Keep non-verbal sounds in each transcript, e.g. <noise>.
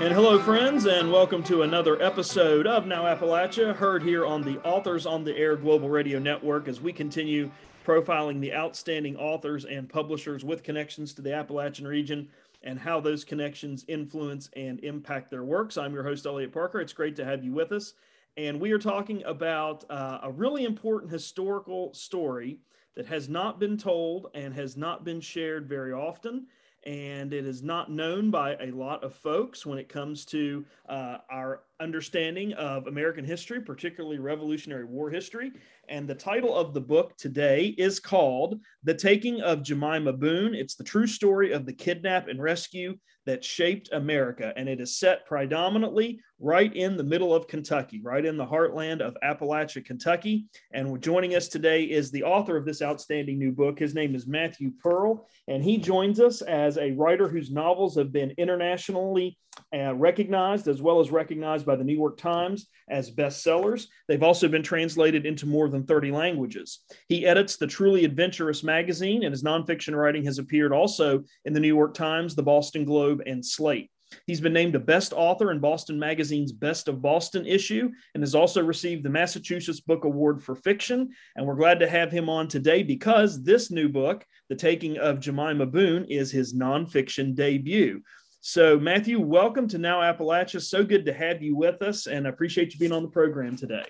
And hello, friends, and welcome to another episode of Now Appalachia, heard here on the Authors on the Air Global Radio Network as we continue profiling the outstanding authors and publishers with connections to the Appalachian region and how those connections influence and impact their works. I'm your host, Eliot Parker. It's great to have you with us. And we are talking about uh, a really important historical story that has not been told and has not been shared very often and it is not known by a lot of folks when it comes to uh, our understanding of American history, particularly Revolutionary War history. And the title of the book today is called The Taking of Jemima Boone. It's the true story of the kidnap and rescue that shaped America. And it is set predominantly right in the middle of Kentucky, right in the heartland of Appalachia, Kentucky. And joining us today is the author of this outstanding new book. His name is Matthew Pearl, and he joins us as a writer whose novels have been internationally uh, recognized as well as recognized by the New York Times as bestsellers. They've also been translated into more than 30 languages. He edits the Truly Adventurous magazine, and his nonfiction writing has appeared also in the New York Times, the Boston Globe, and Slate. He's been named a best author in Boston Magazine's Best of Boston issue and has also received the Massachusetts Book Award for Fiction. And we're glad to have him on today because this new book, The Taking of Jemima Boone, is his nonfiction debut. So, Matthew, welcome to Now Appalachia. So good to have you with us and I appreciate you being on the program today.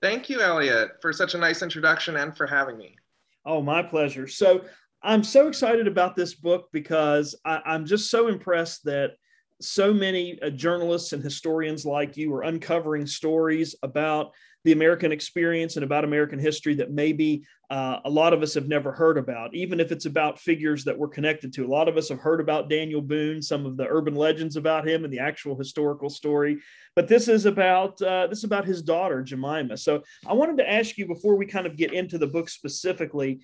Thank you, Eliot, for such a nice introduction and for having me. Oh, my pleasure. So, I'm so excited about this book because I, am just so impressed that so many uh, journalists and historians like you are uncovering stories about the American experience and about American history that maybe uh, a lot of us have never heard about, even if it's about figures that we're connected to. A lot of us have heard about Daniel Boone, some of the urban legends about him, and the actual historical story. But this is about uh, this is about his daughter Jemima. So I wanted to ask you before we kind of get into the book specifically.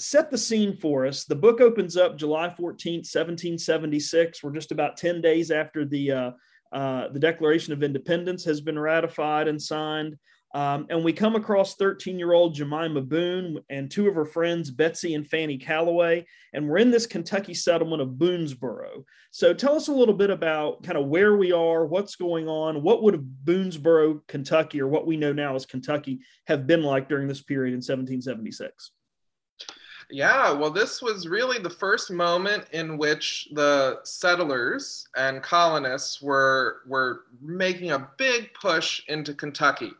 Set the scene for us. The book opens up July 14th, 1776. We're just about 10 days after the uh, uh, the Declaration of Independence has been ratified and signed. Um, and we come across 13 year old Jemima Boone and two of her friends, Betsy and Fanny Calloway. And we're in this Kentucky settlement of Boonesboro. So tell us a little bit about kind of where we are, what's going on, what would Boonesboro, Kentucky, or what we know now as Kentucky, have been like during this period in 1776? Yeah, well, this was really the first moment in which the settlers and colonists were, were making a big push into Kentucky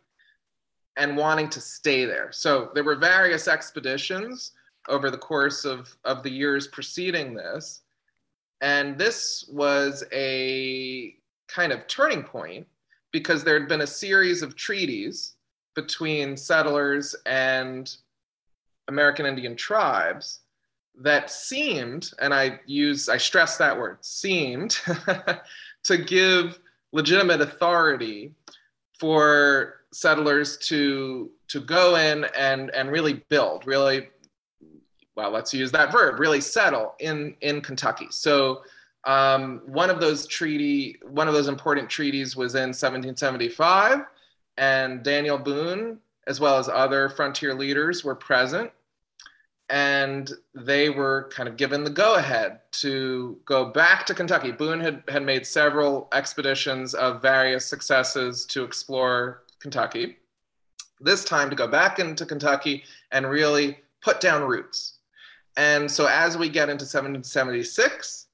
and wanting to stay there. So there were various expeditions over the course of, of the years preceding this. And this was a kind of turning point because there had been a series of treaties between settlers and American Indian tribes that seemed, and I use, I stress that word, seemed <laughs> to give legitimate authority for settlers to to go in and and really build, really, well, let's use that verb, really settle in in Kentucky. So um, one of those treaty, one of those important treaties was in 1775, and Daniel Boone, as well as other frontier leaders, were present and they were kind of given the go ahead to go back to Kentucky. Boone had, had made several expeditions of various successes to explore Kentucky. This time to go back into Kentucky and really put down roots. And so as we get into 1776,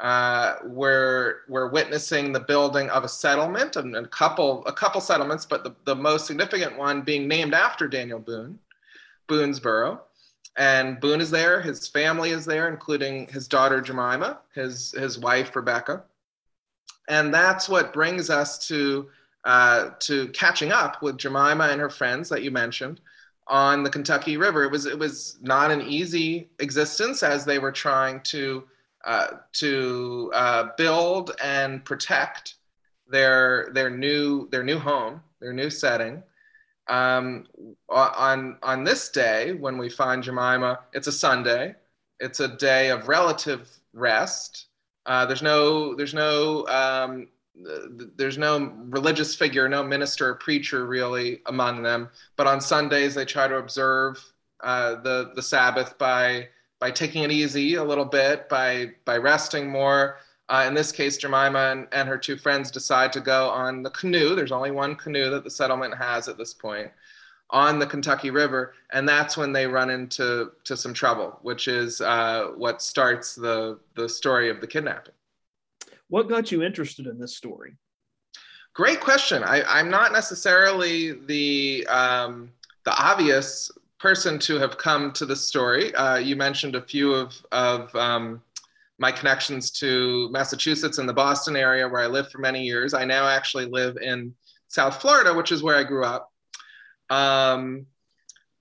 uh, we're, we're witnessing the building of a settlement and a couple, a couple settlements, but the, the most significant one being named after Daniel Boone, Boonesboro. And Boone is there, his family is there, including his daughter Jemima, his, his wife Rebecca. And that's what brings us to uh, to catching up with Jemima and her friends that you mentioned on the Kentucky River. It was it was not an easy existence as they were trying to uh, to uh, build and protect their their new their new home their new setting. Um, on on this day, when we find Jemima, it's a Sunday. It's a day of relative rest. Uh, there's no there's no um, there's no religious figure, no minister or preacher really among them. But on Sundays, they try to observe uh, the the Sabbath by by taking it easy a little bit, by by resting more. Uh, in this case, Jemima and, and her two friends decide to go on the canoe. There's only one canoe that the settlement has at this point on the Kentucky River, and that's when they run into to some trouble, which is uh, what starts the the story of the kidnapping. What got you interested in this story? Great question. I, am not necessarily the um, the obvious person to have come to the story. Uh, you mentioned a few of of um, my connections to Massachusetts and the Boston area, where I lived for many years. I now actually live in South Florida, which is where I grew up. Um,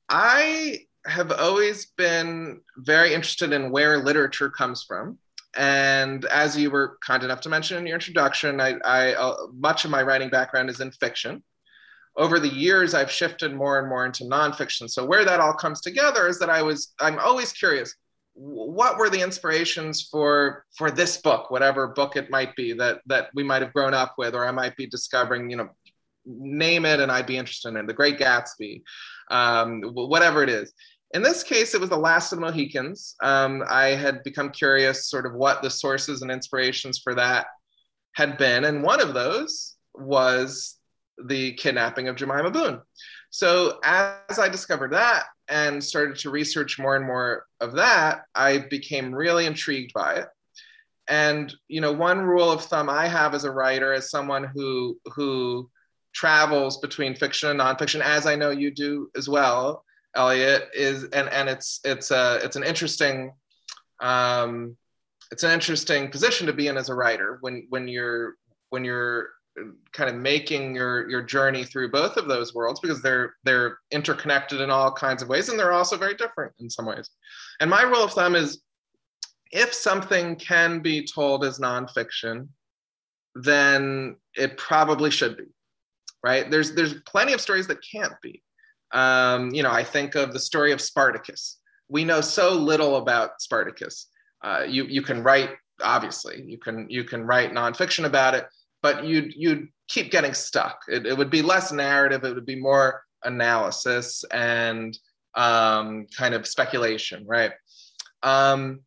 I have always been very interested in where literature comes from. And as you were kind enough to mention in your introduction, I, I uh, much of my writing background is in fiction. Over the years, I've shifted more and more into nonfiction. So where that all comes together is that I was I'm always curious what were the inspirations for for this book whatever book it might be that that we might have grown up with or i might be discovering you know name it and i'd be interested in the great gatsby um, whatever it is in this case it was the last of the mohicans um, i had become curious sort of what the sources and inspirations for that had been and one of those was the kidnapping of jemima boone so as i discovered that and started to research more and more of that, I became really intrigued by it. And you know, one rule of thumb I have as a writer, as someone who who travels between fiction and nonfiction, as I know you do as well, Eliot, is and and it's it's a it's an interesting um, it's an interesting position to be in as a writer when when you're when you're kind of making your your journey through both of those worlds because they're they're interconnected in all kinds of ways and they're also very different in some ways. And my rule of thumb is if something can be told as nonfiction then it probably should be right? There's there's plenty of stories that can't be um, you know i think of the story of spartacus we know so little about spartacus uh, you you can write obviously you can you can write nonfiction about it but you'd you'd keep getting stuck. It, it would be less narrative. It would be more analysis and um, kind of speculation, right? Um,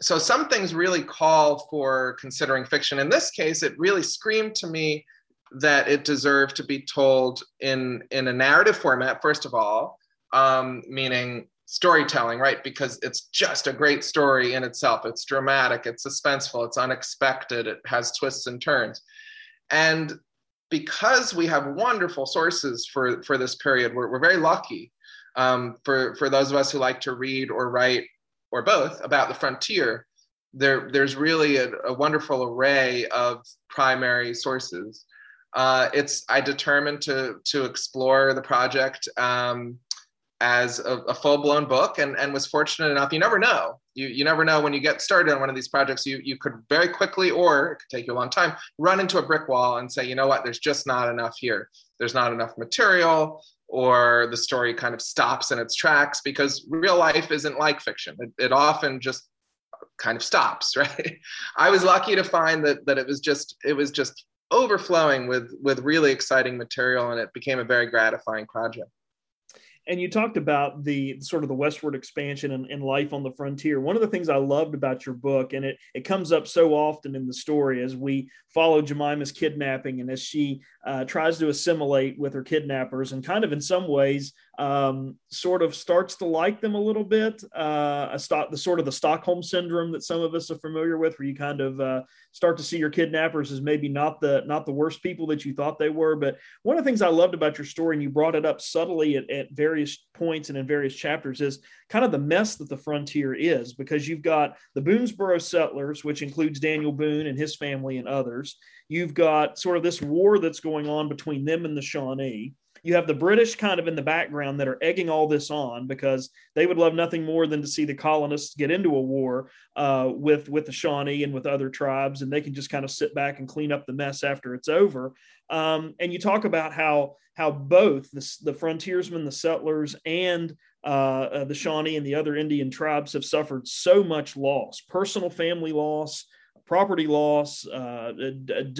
so some things really call for considering fiction. In this case, it really screamed to me that it deserved to be told in in a narrative format. First of all, um, meaning storytelling, right? Because it's just a great story in itself. It's dramatic, it's suspenseful, it's unexpected, it has twists and turns. And because we have wonderful sources for, for this period, we're, we're very lucky um, for, for those of us who like to read or write or both about the frontier. There, there's really a, a wonderful array of primary sources. Uh, it's I determined to to explore the project um, as a, a full-blown book and, and was fortunate enough you never know. You, you never know when you get started on one of these projects you, you could very quickly or it could take you a long time run into a brick wall and say you know what? There's just not enough here. There's not enough material or the story kind of stops in its tracks because real life isn't like fiction. It, it often just kind of stops <laughs> right? I was lucky to find that that it was just it was just overflowing with with really exciting material and it became a very gratifying project and you talked about the sort of the westward expansion and, and, life on the frontier. One of the things I loved about your book, and it, it comes up so often in the story as we follow Jemima's kidnapping and as she uh, tries to assimilate with her kidnappers, and kind of in some ways um, sort of starts to like them a little bit. Uh, a the sort of the Stockholm syndrome that some of us are familiar with, where you kind of uh, start to see your kidnappers as maybe not the not the worst people that you thought they were. But one of the things I loved about your story, and you brought it up subtly at, at various points and in various chapters, is kind of the mess that the frontier is, because you've got the Boonesboro settlers, which includes Daniel Boone and his family and others. You've got sort of this war that's going on between them and the Shawnee you have the British kind of in the background that are egging all this on because they would love nothing more than to see the colonists get into a war uh, with with the Shawnee and with other tribes, and they can just kind of sit back and clean up the mess after it's over. Um, and you talk about how how both the, the frontiersmen, the settlers, and uh, uh, the Shawnee and the other Indian tribes have suffered so much loss, personal family loss, property loss, uh,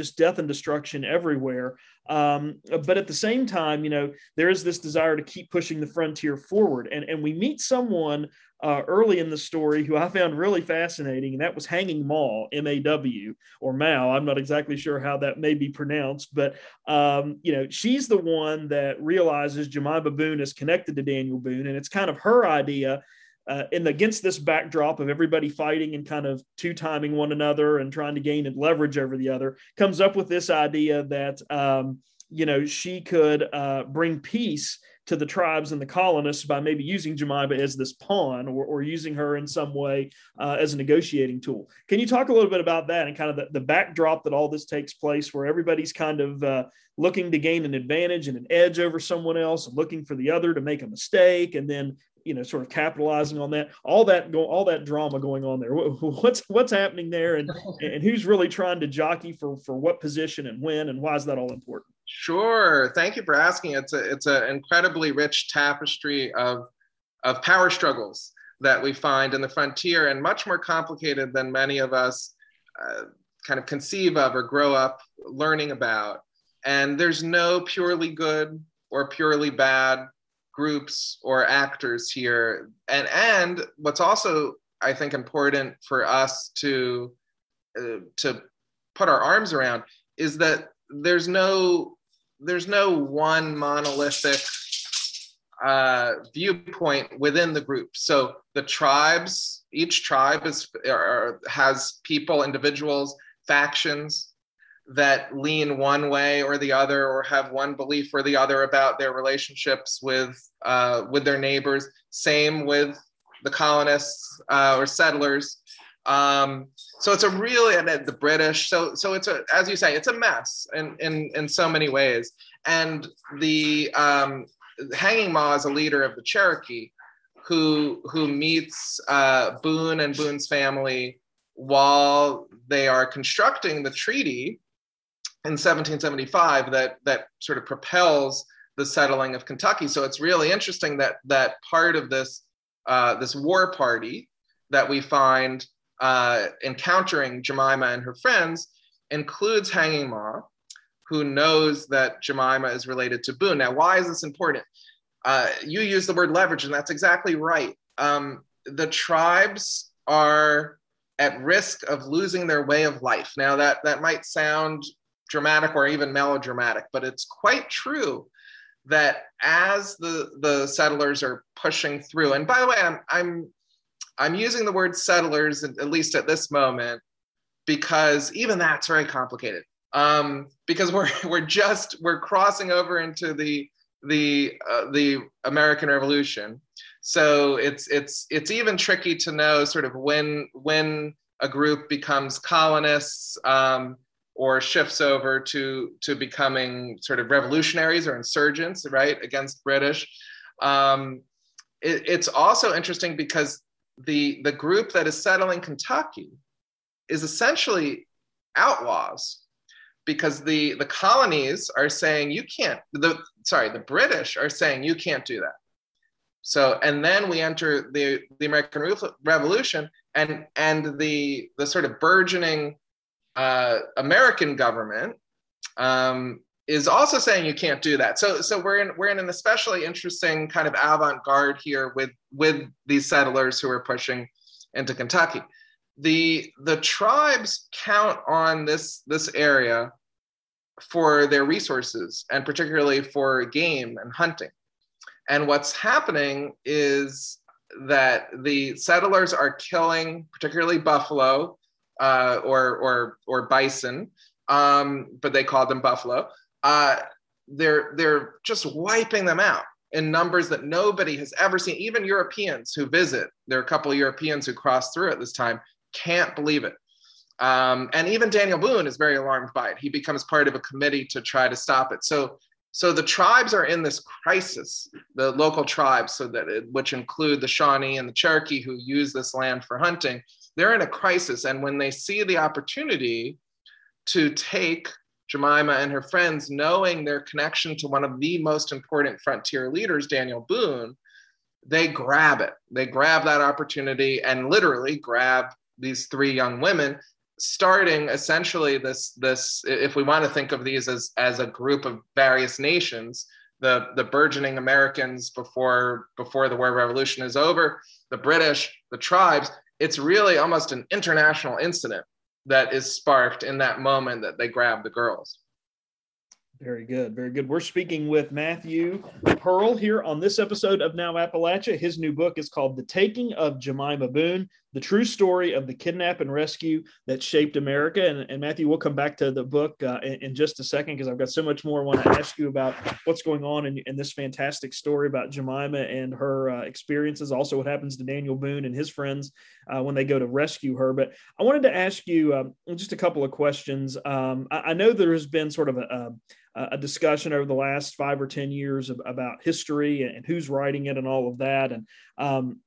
just death and destruction everywhere. Um, but at the same time, you know, there is this desire to keep pushing the frontier forward. And, and we meet someone uh, early in the story who I found really fascinating, and that was Hanging Maw, M A W, or Mao. I'm not exactly sure how that may be pronounced, but um, you know, she's the one that realizes Jemima Boone is connected to Daniel Boone, and it's kind of her idea. Uh, and against this backdrop of everybody fighting and kind of two timing one another and trying to gain leverage over the other, comes up with this idea that um, you know she could uh, bring peace to the tribes and the colonists by maybe using Jemima as this pawn or, or using her in some way uh, as a negotiating tool. Can you talk a little bit about that and kind of the, the backdrop that all this takes place where everybody's kind of uh, looking to gain an advantage and an edge over someone else, and looking for the other to make a mistake, and then you know sort of capitalizing on that all that go all that drama going on there what's what's happening there and <laughs> and who's really trying to jockey for for what position and when and why is that all important Sure. Thank you for asking. It's a it's an incredibly rich tapestry of of power struggles that we find in the frontier, and much more complicated than many of us uh, kind of conceive of or grow up learning about. And there's no purely good or purely bad groups or actors here. And and what's also I think important for us to uh, to put our arms around is that there's no there's no one monolithic uh, viewpoint within the group. So the tribes, each tribe is are, has people, individuals, factions that lean one way or the other, or have one belief or the other about their relationships with uh, with their neighbors. Same with the colonists uh, or settlers. Um, so it's a really and the British. So so it's a as you say, it's a mess in in in so many ways. And the um, Hanging Maw is a leader of the Cherokee, who who meets uh, Boone and Boone's family while they are constructing the treaty in 1775 that that sort of propels the settling of Kentucky. So it's really interesting that that part of this uh, this war party that we find uh, encountering Jemima and her friends includes Hanging Maw, who knows that Jemima is related to Boone. Now, why is this important? Uh, you use the word leverage, and that's exactly right. Um, the tribes are at risk of losing their way of life. Now, that, that might sound dramatic or even melodramatic, but it's quite true that as the, the settlers are pushing through, and by the way, I'm, I'm I'm using the word settlers, at least at this moment, because even that's very complicated. Um, because we're <laughs> we're just we're crossing over into the the uh, the American Revolution, so it's it's it's even tricky to know sort of when when a group becomes colonists um, or shifts over to to becoming sort of revolutionaries or insurgents, right, against British. Um, it, it's also interesting because the the group that is settling Kentucky is essentially outlaws because the the colonies are saying you can't the sorry the British are saying you can't do that. So and then we enter the the American Revolution and and the the sort of burgeoning uh, American government um, is also saying you can't do that. So so we're in we're in an especially interesting kind of avant-garde here with with these settlers who are pushing into Kentucky. The the tribes count on this this area for their resources and particularly for game and hunting. And what's happening is that the settlers are killing particularly buffalo uh, or or or bison, um, but they called them buffalo uh, they're they're just wiping them out in numbers that nobody has ever seen. Even Europeans who visit, there are a couple of Europeans who crossed through at this time, can't believe it. Um, and even Daniel Boone is very alarmed by it. He becomes part of a committee to try to stop it. So So the tribes are in this crisis, the local tribes, so that it, which include the Shawnee and the Cherokee who use this land for hunting. They're in a crisis, and when they see the opportunity to take Jemima and her friends, knowing their connection to one of the most important frontier leaders, Daniel Boone, they grab it. They grab that opportunity and literally grab these three young women, starting essentially this this if we want to think of these as as a group of various nations, the the burgeoning Americans before before the War Revolution is over, the British, the tribes. It's really almost an international incident that is sparked in that moment that they grab the girls. Very good. Very good. We're speaking with Matthew Pearl here on this episode of Now Appalachia. His new book is called The Taking of Jemima Boone, the true story of the kidnap and rescue that shaped America. And, and Matthew, we'll come back to the book uh, in, in, just a second because I've got so much more I want to ask you about what's going on in, in this fantastic story about Jemima and her uh, experiences. Also, what happens to Daniel Boone and his friends uh, when they go to rescue her. But I wanted to ask you um, just a couple of questions. Um, I, I, know there has been sort of a, a a discussion over the last five or ten years of, about history and who's writing it and all of that. And um,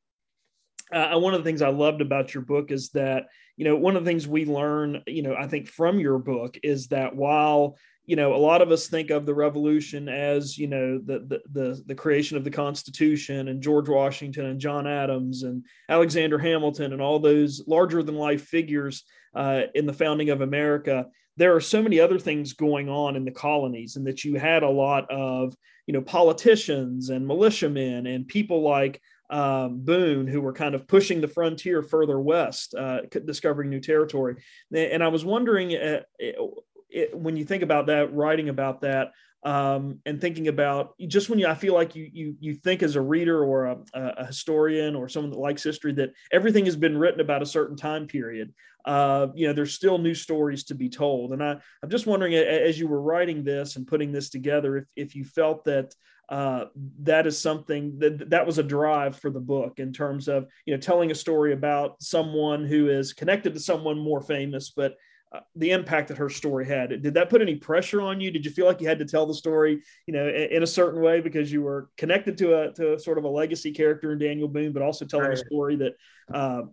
uh, one of the things I loved about your book is that you know one of the things we learn, you know, I think from your book is that while you know a lot of us think of the revolution as you know the, the the the, creation of the constitution and george washington and john adams and alexander hamilton and all those larger than life figures uh, in the founding of america there are so many other things going on in the colonies and that you had a lot of you know politicians and militiamen and people like um, boone who were kind of pushing the frontier further west uh, discovering new territory and i was wondering uh, it, it, when you think about that writing about that um, and thinking about just when you, I feel like you, you, you think as a reader or a, a, historian or someone that likes history that everything has been written about a certain time period. Uh, you know, there's still new stories to be told. And I, I'm just wondering, as you were writing this and putting this together, if, if you felt that uh, that is something that that was a drive for the book in terms of, you know, telling a story about someone who is connected to someone more famous, but uh, the impact that her story had. Did that put any pressure on you? Did you feel like you had to tell the story, you know, in, in a certain way because you were connected to a to a sort of a legacy character in Daniel Boone, but also telling right. a story that uh,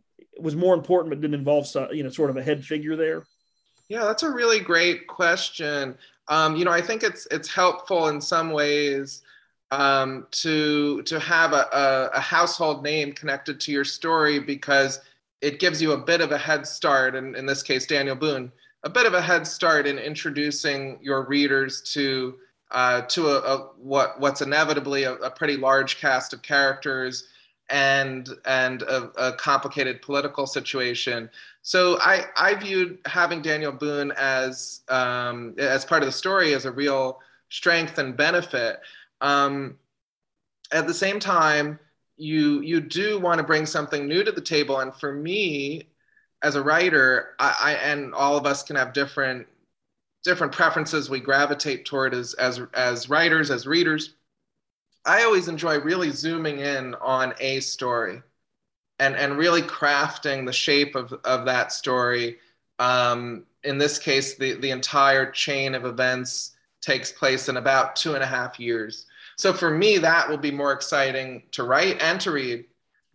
was more important but didn't involve, you know, sort of a head figure there? Yeah, that's a really great question. Um, you know, I think it's it's helpful in some ways um, to to have a, a, a household name connected to your story because it gives you a bit of a head start, and in this case, Daniel Boone, a bit of a head start in introducing your readers to uh, to a, a, what what's inevitably a, a, pretty large cast of characters and and a, complicated political situation. So I I viewed having Daniel Boone as um, as part of the story as a real strength and benefit. Um, at the same time, you you do want to bring something new to the table. And for me as a writer I, I, and all of us can have different different preferences we gravitate toward as as as writers as readers. I always enjoy really zooming in on a story and and really crafting the shape of of that story. Um, in this case the the entire chain of events takes place in about two and a half years so for me, that will be more exciting to write and to read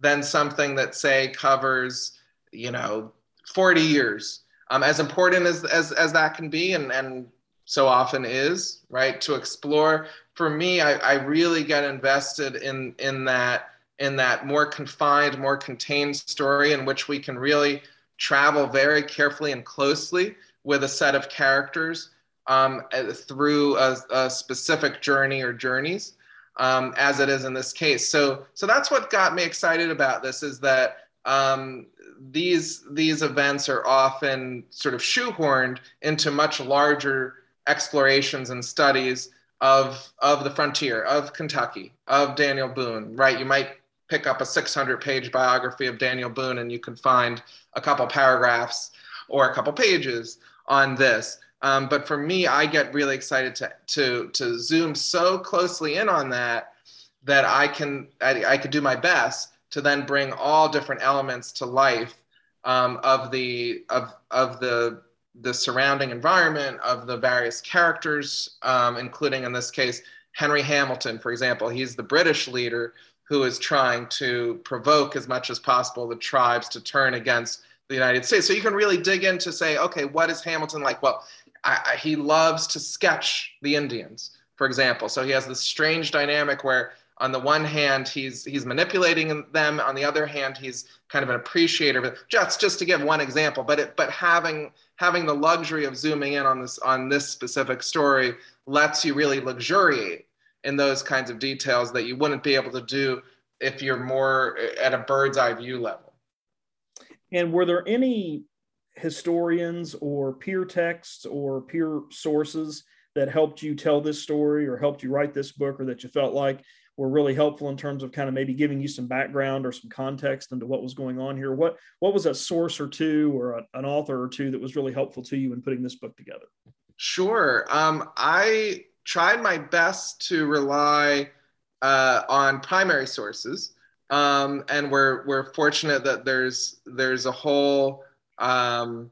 than something that say covers, you know, 40 years. Um, as important as, as, as that can be and, and so often is, right? To explore. For me, I, I really get invested in, in that in that more confined, more contained story in which we can really travel very carefully and closely with a set of characters um, through a, a, specific journey or journeys, um, as it is in this case. So, so that's what got me excited about this is that um, these these events are often sort of shoehorned into much larger explorations and studies of of the frontier of Kentucky of Daniel Boone. Right, you might pick up a 600 page biography of Daniel Boone and you can find a couple paragraphs or a couple pages on this. Um, but for me, I get really excited to to to zoom so closely in on that that I can I, I could do my best to then bring all different elements to life um, of the of of the the surrounding environment of the various characters, um, including in this case Henry Hamilton, for example. He's the British leader who is trying to provoke as much as possible the tribes to turn against the United States. So you can really dig into say, okay, what is Hamilton like? Well, I, I, he loves to sketch the Indians, for example. So he has this strange dynamic where on the one hand he's he's manipulating them. On the other hand he's kind of an appreciator. But just just to give one example but it, but having having the luxury of zooming in on this on this specific story lets you really luxuriate in those kinds of details that you wouldn't be able to do if you're more at a bird's eye view level. And were there any historians or peer texts or peer sources that helped you tell this story or helped you write this book or that you felt like were really helpful in terms of kind of maybe giving you some background or some context into what was going on here. What what was a source or two or a, an author or two that was really helpful to you in putting this book together? Sure. Um, I tried my best to rely uh, on primary sources, um, and we're we're fortunate that there's there's a whole um,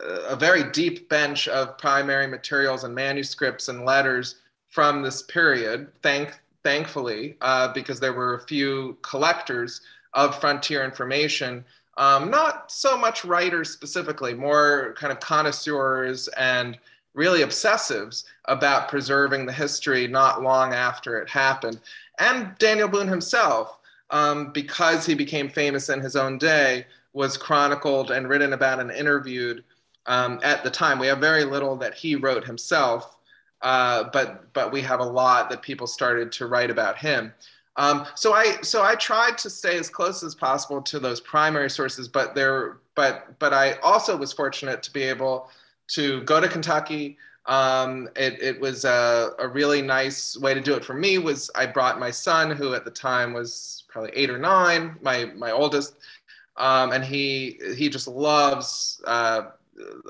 a very deep bench of primary materials and manuscripts and letters from this period. Thank thankfully, uh, because there were a few collectors of frontier information. Um, not so much writers specifically, more kind of connoisseurs and really obsessives about preserving the history not long after it happened. And Daniel Boone himself, um, because he became famous in his own day, was chronicled and written about and interviewed um, at the time. We have very little that he wrote himself, uh, but but we have a lot that people started to write about him. Um, so I so I tried to stay as close as possible to those primary sources, but there but but I also was fortunate to be able to go to Kentucky. Um, it, it was a, a really nice way to do it for me. Was I brought my son, who at the time was probably eight or nine, my my oldest, um, and he he just loves uh,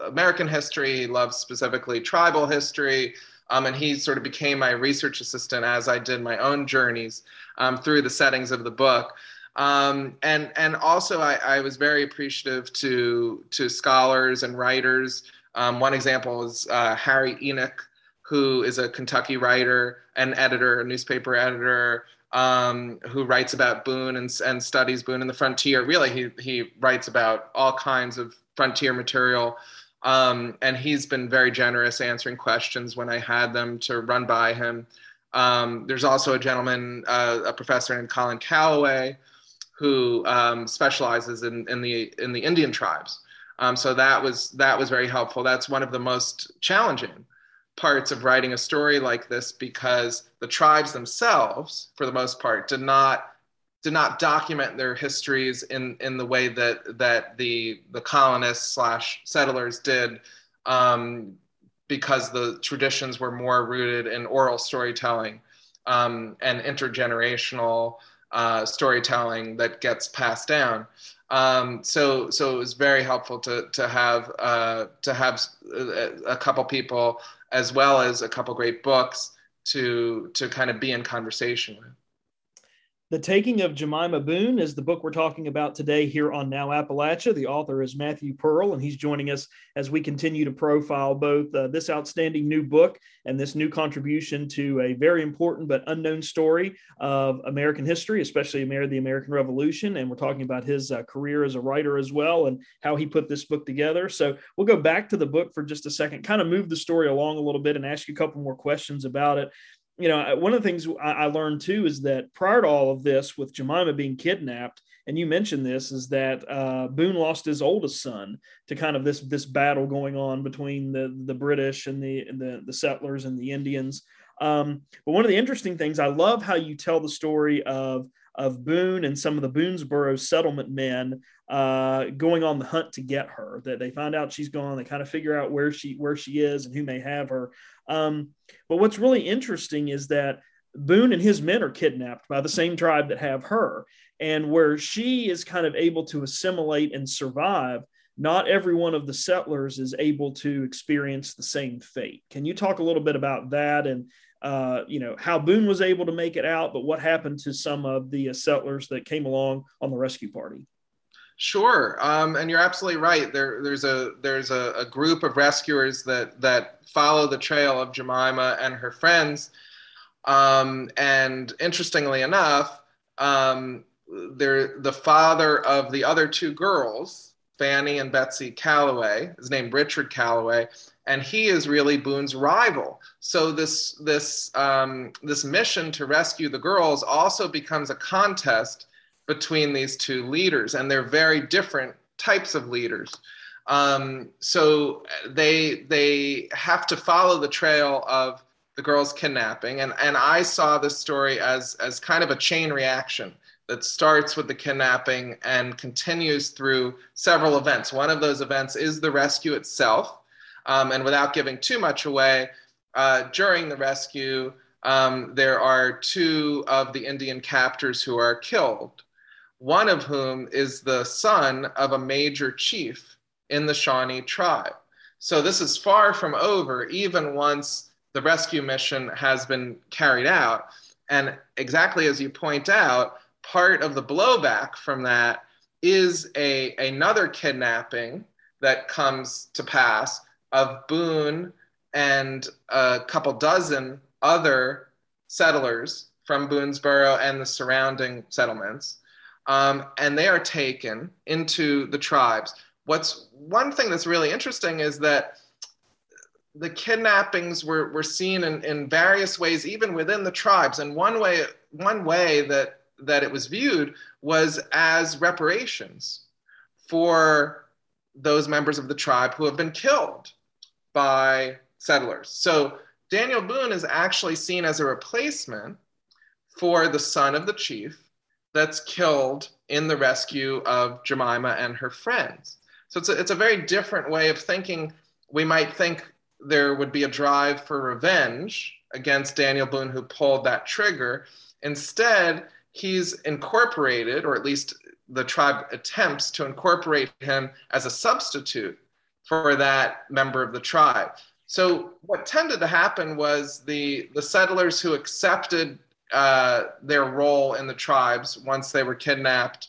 American history, loves specifically tribal history, um, and he sort of became my research assistant as I did my own journeys um, through the settings of the book. Um, and and also I, I, was very appreciative to to scholars and writers. Um, one example is uh, Harry Enoch, who is a Kentucky writer and editor, a newspaper editor, um, who writes about Boone and, and studies Boone and the frontier. Really, he he writes about all kinds of frontier material. Um, and he's been very generous answering questions when I had them to run by him. Um, there's also a gentleman, uh, a professor named Colin Calloway, who um, specializes in, in, the in the Indian tribes. Um, so that was that was very helpful. That's one of the most challenging parts of writing a story like this because the tribes themselves, for the most part, did not did not document their histories in, in the way that that the the colonists slash settlers did um, because the traditions were more rooted in oral storytelling um, and intergenerational uh, storytelling that gets passed down. Um, so so it was very helpful to to have uh, to have a, a couple people as well as a couple great books to to kind of be in conversation with. The Taking of Jemima Boone is the book we're talking about today here on Now Appalachia. The author is Matthew Pearl, and he's joining us as we continue to profile both uh, this outstanding new book and this new contribution to a very important but unknown story of American history, especially the American Revolution. And we're talking about his uh, career as a writer as well and how he put this book together. So we'll go back to the book for just a second, kind of move the story along a little bit and ask you a couple more questions about it you know, one of the things I, learned too is that prior to all of this, with Jemima being kidnapped, and you mentioned this, is that uh, Boone lost his oldest son to kind of this this battle going on between the the British and the the, the settlers and the Indians. Um, but one of the interesting things, I love how you tell the story of of Boone and some of the Boonesboro settlement men uh, going on the hunt to get her. That they find out she's gone. They kind of figure out where she where she is and who may have her. Um, but what's really interesting is that Boone and his men are kidnapped by the same tribe that have her, and where she is kind of able to assimilate and survive. Not every one of the settlers is able to experience the same fate. Can you talk a little bit about that and uh, you know how Boone was able to make it out, but what happened to some of the uh, settlers that came along on the rescue party? Sure, um, and you're absolutely right. There, there's a there's a, a, group of rescuers that that follow the trail of Jemima and her friends. Um, and interestingly enough, um, the father of the other two girls, Fanny and Betsy Calloway, is named Richard Calloway, and he is really Boone's rival. So this this um, this mission to rescue the girls also becomes a contest between these two leaders, and they're very different types of leaders. Um, so they they have to follow the trail of the girls kidnapping, and and I saw this story as as kind of a chain reaction that starts with the kidnapping and continues through several events. One of those events is the rescue itself, um, and without giving too much away, uh, during the rescue. Um, there are two of the Indian captors who are killed one of whom is the son of a major chief in the Shawnee tribe. So this is far from over, even once the rescue mission has been carried out. And exactly as you point out, part of the blowback from that is a, another kidnapping that comes to pass of Boone and a couple dozen other settlers from Boonesboro and the surrounding settlements um, and they are taken into the tribes. What's one thing that's really interesting is that the kidnappings were, were seen in, in various ways, even within the tribes. And one way, one way that, that it was viewed was as reparations for those members of the tribe who have been killed by settlers. So Daniel Boone is actually seen as a replacement for the son of the chief that's killed in the rescue of Jemima and her friends. So it's a, it's a very different way of thinking. We might think there would be a drive for revenge against Daniel Boone, who pulled that trigger. Instead, he's incorporated, or at least the tribe attempts to incorporate him as a substitute for that member of the tribe. So what tended to happen was the the settlers who accepted uh, their role in the tribes once they were kidnapped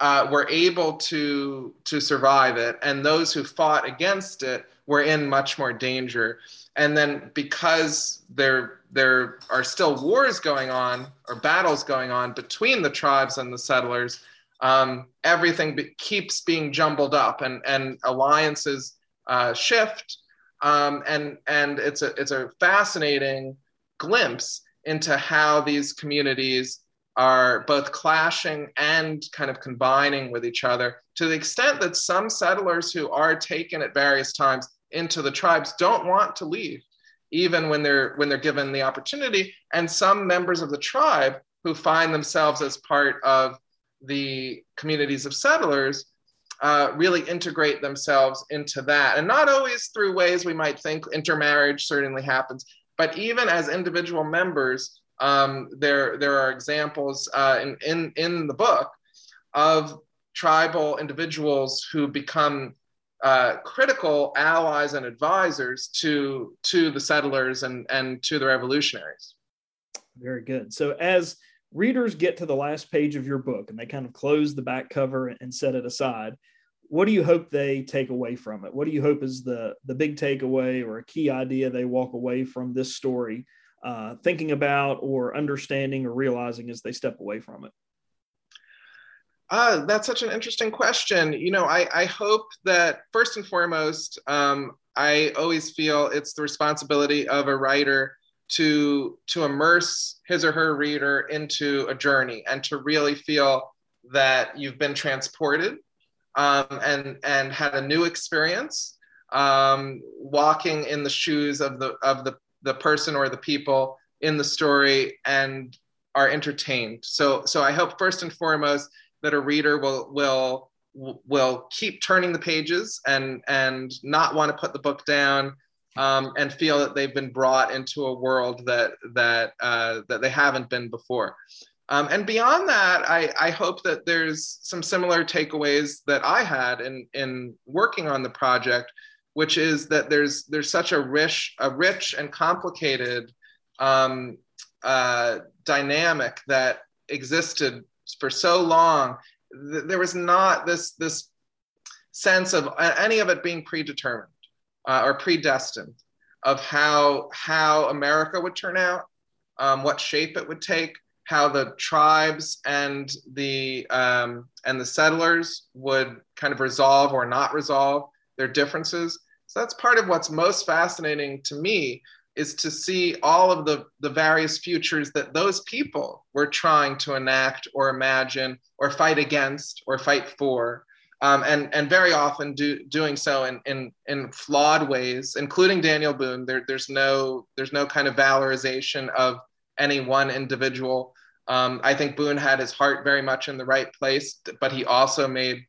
uh, were able to to survive it, and those who fought against it were in much more danger. And then because there there are still wars going on or battles going on between the tribes and the settlers, um, everything be- keeps being jumbled up, and and alliances uh, shift. Um, and and it's a it's a fascinating glimpse into how these communities are both clashing and kind of combining with each other to the extent that some settlers who are taken at various times into the tribes don't want to leave even when they're when they're given the opportunity. And some members of the tribe who find themselves as part of the communities of settlers uh, really integrate themselves into that. And not always through ways we might think intermarriage certainly happens but even as individual members, um, there, there are examples uh, in, in, in the book of tribal individuals who become uh, critical allies and advisors to, to the settlers and, and to the revolutionaries. Very good. So, as readers get to the last page of your book and they kind of close the back cover and set it aside, what do you hope they take away from it? What do you hope is the the big takeaway or a key idea they walk away from this story, uh, thinking about or understanding or realizing as they step away from it? Uh, that's such an interesting question. You know, I, I hope that first and foremost, um, I always feel it's the responsibility of a writer to to immerse his or her reader into a journey and to really feel that you've been transported um, and and had a new experience um, walking in the shoes of the of the the person or the people in the story and are entertained. So so I hope first and foremost that a reader will will will keep turning the pages and and not want to put the book down um, and feel that they've been brought into a world that that uh, that they haven't been before. Um, and beyond that, I, I, hope that there's some similar takeaways that I had in, in working on the project, which is that there's there's such a rich a rich and complicated um, uh, dynamic that existed for so long. Th- there was not this this sense of any of it being predetermined uh, or predestined of how how America would turn out, um, what shape it would take, how the tribes and the um, and the settlers would kind of resolve or not resolve their differences. So that's part of what's most fascinating to me is to see all of the, the various futures that those people were trying to enact or imagine or fight against or fight for um, and and very often do, doing so in, in in flawed ways, including Daniel Boone. There, there's no there's no kind of valorization of any one individual. Um, I think Boone had his heart very much in the right place, but he also made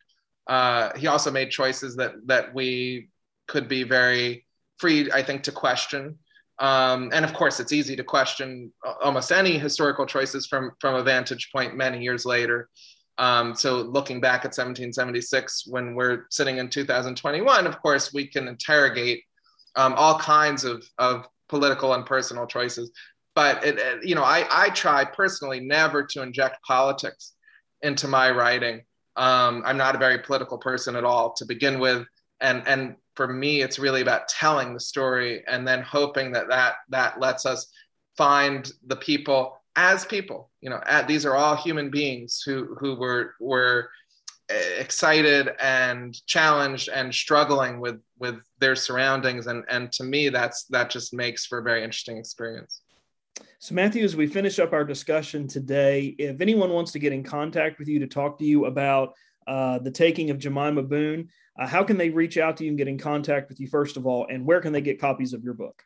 uh, he also made choices that that we could be very free, I think, to question. Um, and of course, it's easy to question almost any historical choices from from a vantage point many years later. Um, so looking back at 1776, when we're sitting in 2021, of course, we can interrogate um, all kinds of, of political and personal choices. But it, it, you know, I, I try personally never to inject politics into my writing. Um, I'm not a very political person at all to begin with, and and for me, it's really about telling the story and then hoping that that that lets us find the people as people. You know at, these are all human beings who who were were excited and challenged and struggling with with their surroundings. And and to me that's that just makes for a very interesting experience so matthew as we finish up our discussion today if anyone wants to get in contact with you to talk to you about uh, the taking of jemima boone uh, how can they reach out to you and get in contact with you first of all and where can they get copies of your book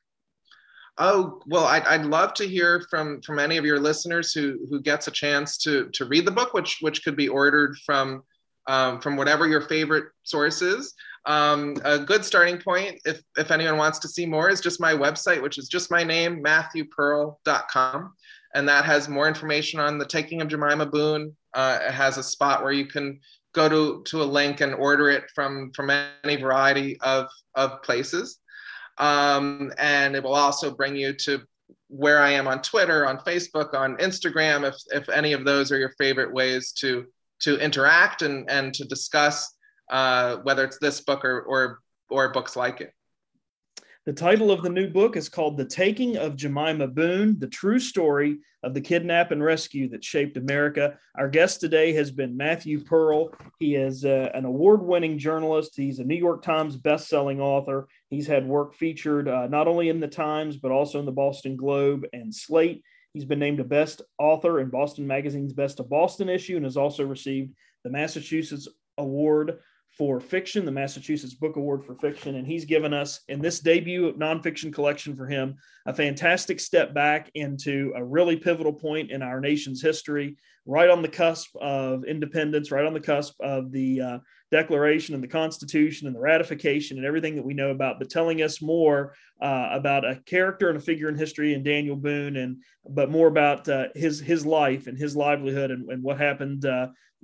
Oh well, I'd, I'd love to hear from from any of your listeners who who gets a chance to to read the book, which which could be ordered from um, from whatever your favorite source is. Um, a good starting point, if if anyone wants to see more, is just my website, which is just my name, MatthewPearl.com, and that has more information on the taking of Jemima Boone. Uh, it has a spot where you can go to to a link and order it from from any variety of of places. Um, and it will also bring you to where I am on Twitter, on Facebook, on Instagram, if, if any of those are your favorite ways to, to interact and, and to discuss uh, whether it's this book or, or, or books like it. The title of the new book is called The Taking of Jemima Boone The True Story of the Kidnap and Rescue That Shaped America. Our guest today has been Matthew Pearl. He is uh, an award winning journalist, he's a New York Times best-selling author. He's had work featured uh, not only in the Times, but also in the Boston Globe and Slate. He's been named a best author in Boston Magazine's Best of Boston issue and has also received the Massachusetts Award for fiction, the Massachusetts Book Award for fiction. And he's given us, in this debut nonfiction collection for him, a fantastic step back into a really pivotal point in our nation's history, right on the cusp of independence, right on the cusp of the uh, Declaration and the Constitution and the ratification and everything that we know about, but telling us more uh, about a character and a figure in history and Daniel Boone, and but more about uh, his his life and his livelihood and, and what happened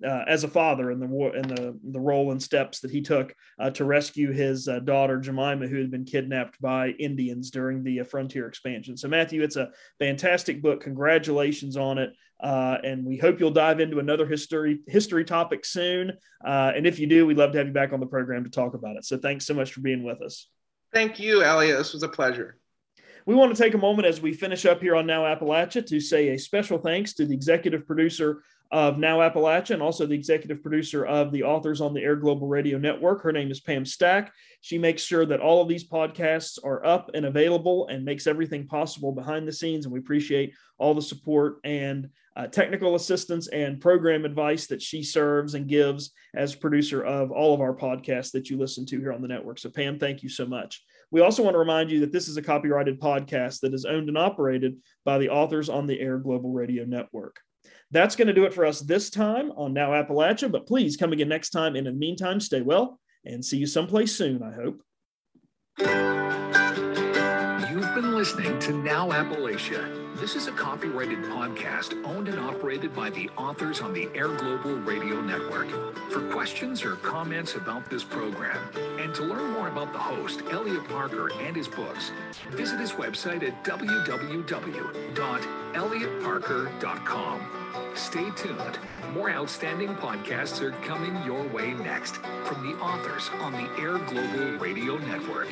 uh, as a father and the and the the role and steps that he took uh, to rescue his uh, daughter Jemima, who had been kidnapped by Indians during the uh, frontier expansion. So Matthew, it's a fantastic book. Congratulations on it, uh, and we hope you'll dive into another history history topic soon. Uh, and if you do, we'd love to have you back on the program to talk about it. So thanks so much for being with us. Thank you, Eliot. This was a pleasure. We want to take a moment as we finish up here on Now Appalachia to say a special thanks to the executive producer of Now Appalachia and also the executive producer of the Authors on the Air Global Radio Network. Her name is Pam Stack. She makes sure that all of these podcasts are up and available and makes everything possible behind the scenes. And we appreciate all the support and uh, technical assistance and program advice that she serves and gives as producer of all of our podcasts that you listen to here on the network. So, Pam, thank you so much. We also want to remind you that this is a copyrighted podcast that is owned and operated by the Authors on the Air Global Radio Network. That's going to do it for us this time on Now Appalachia, but please come again next time. And in the meantime, stay well and see you someplace soon, I hope. Listening to Now Appalachia. This is a copyrighted podcast owned and operated by the authors on the Air Global Radio Network. For questions or comments about this program, and to learn more about the host, Eliot Parker, and his books, visit his website at www.eliotparker.com. Stay tuned. More outstanding podcasts are coming your way next from the authors on the Air Global Radio Network.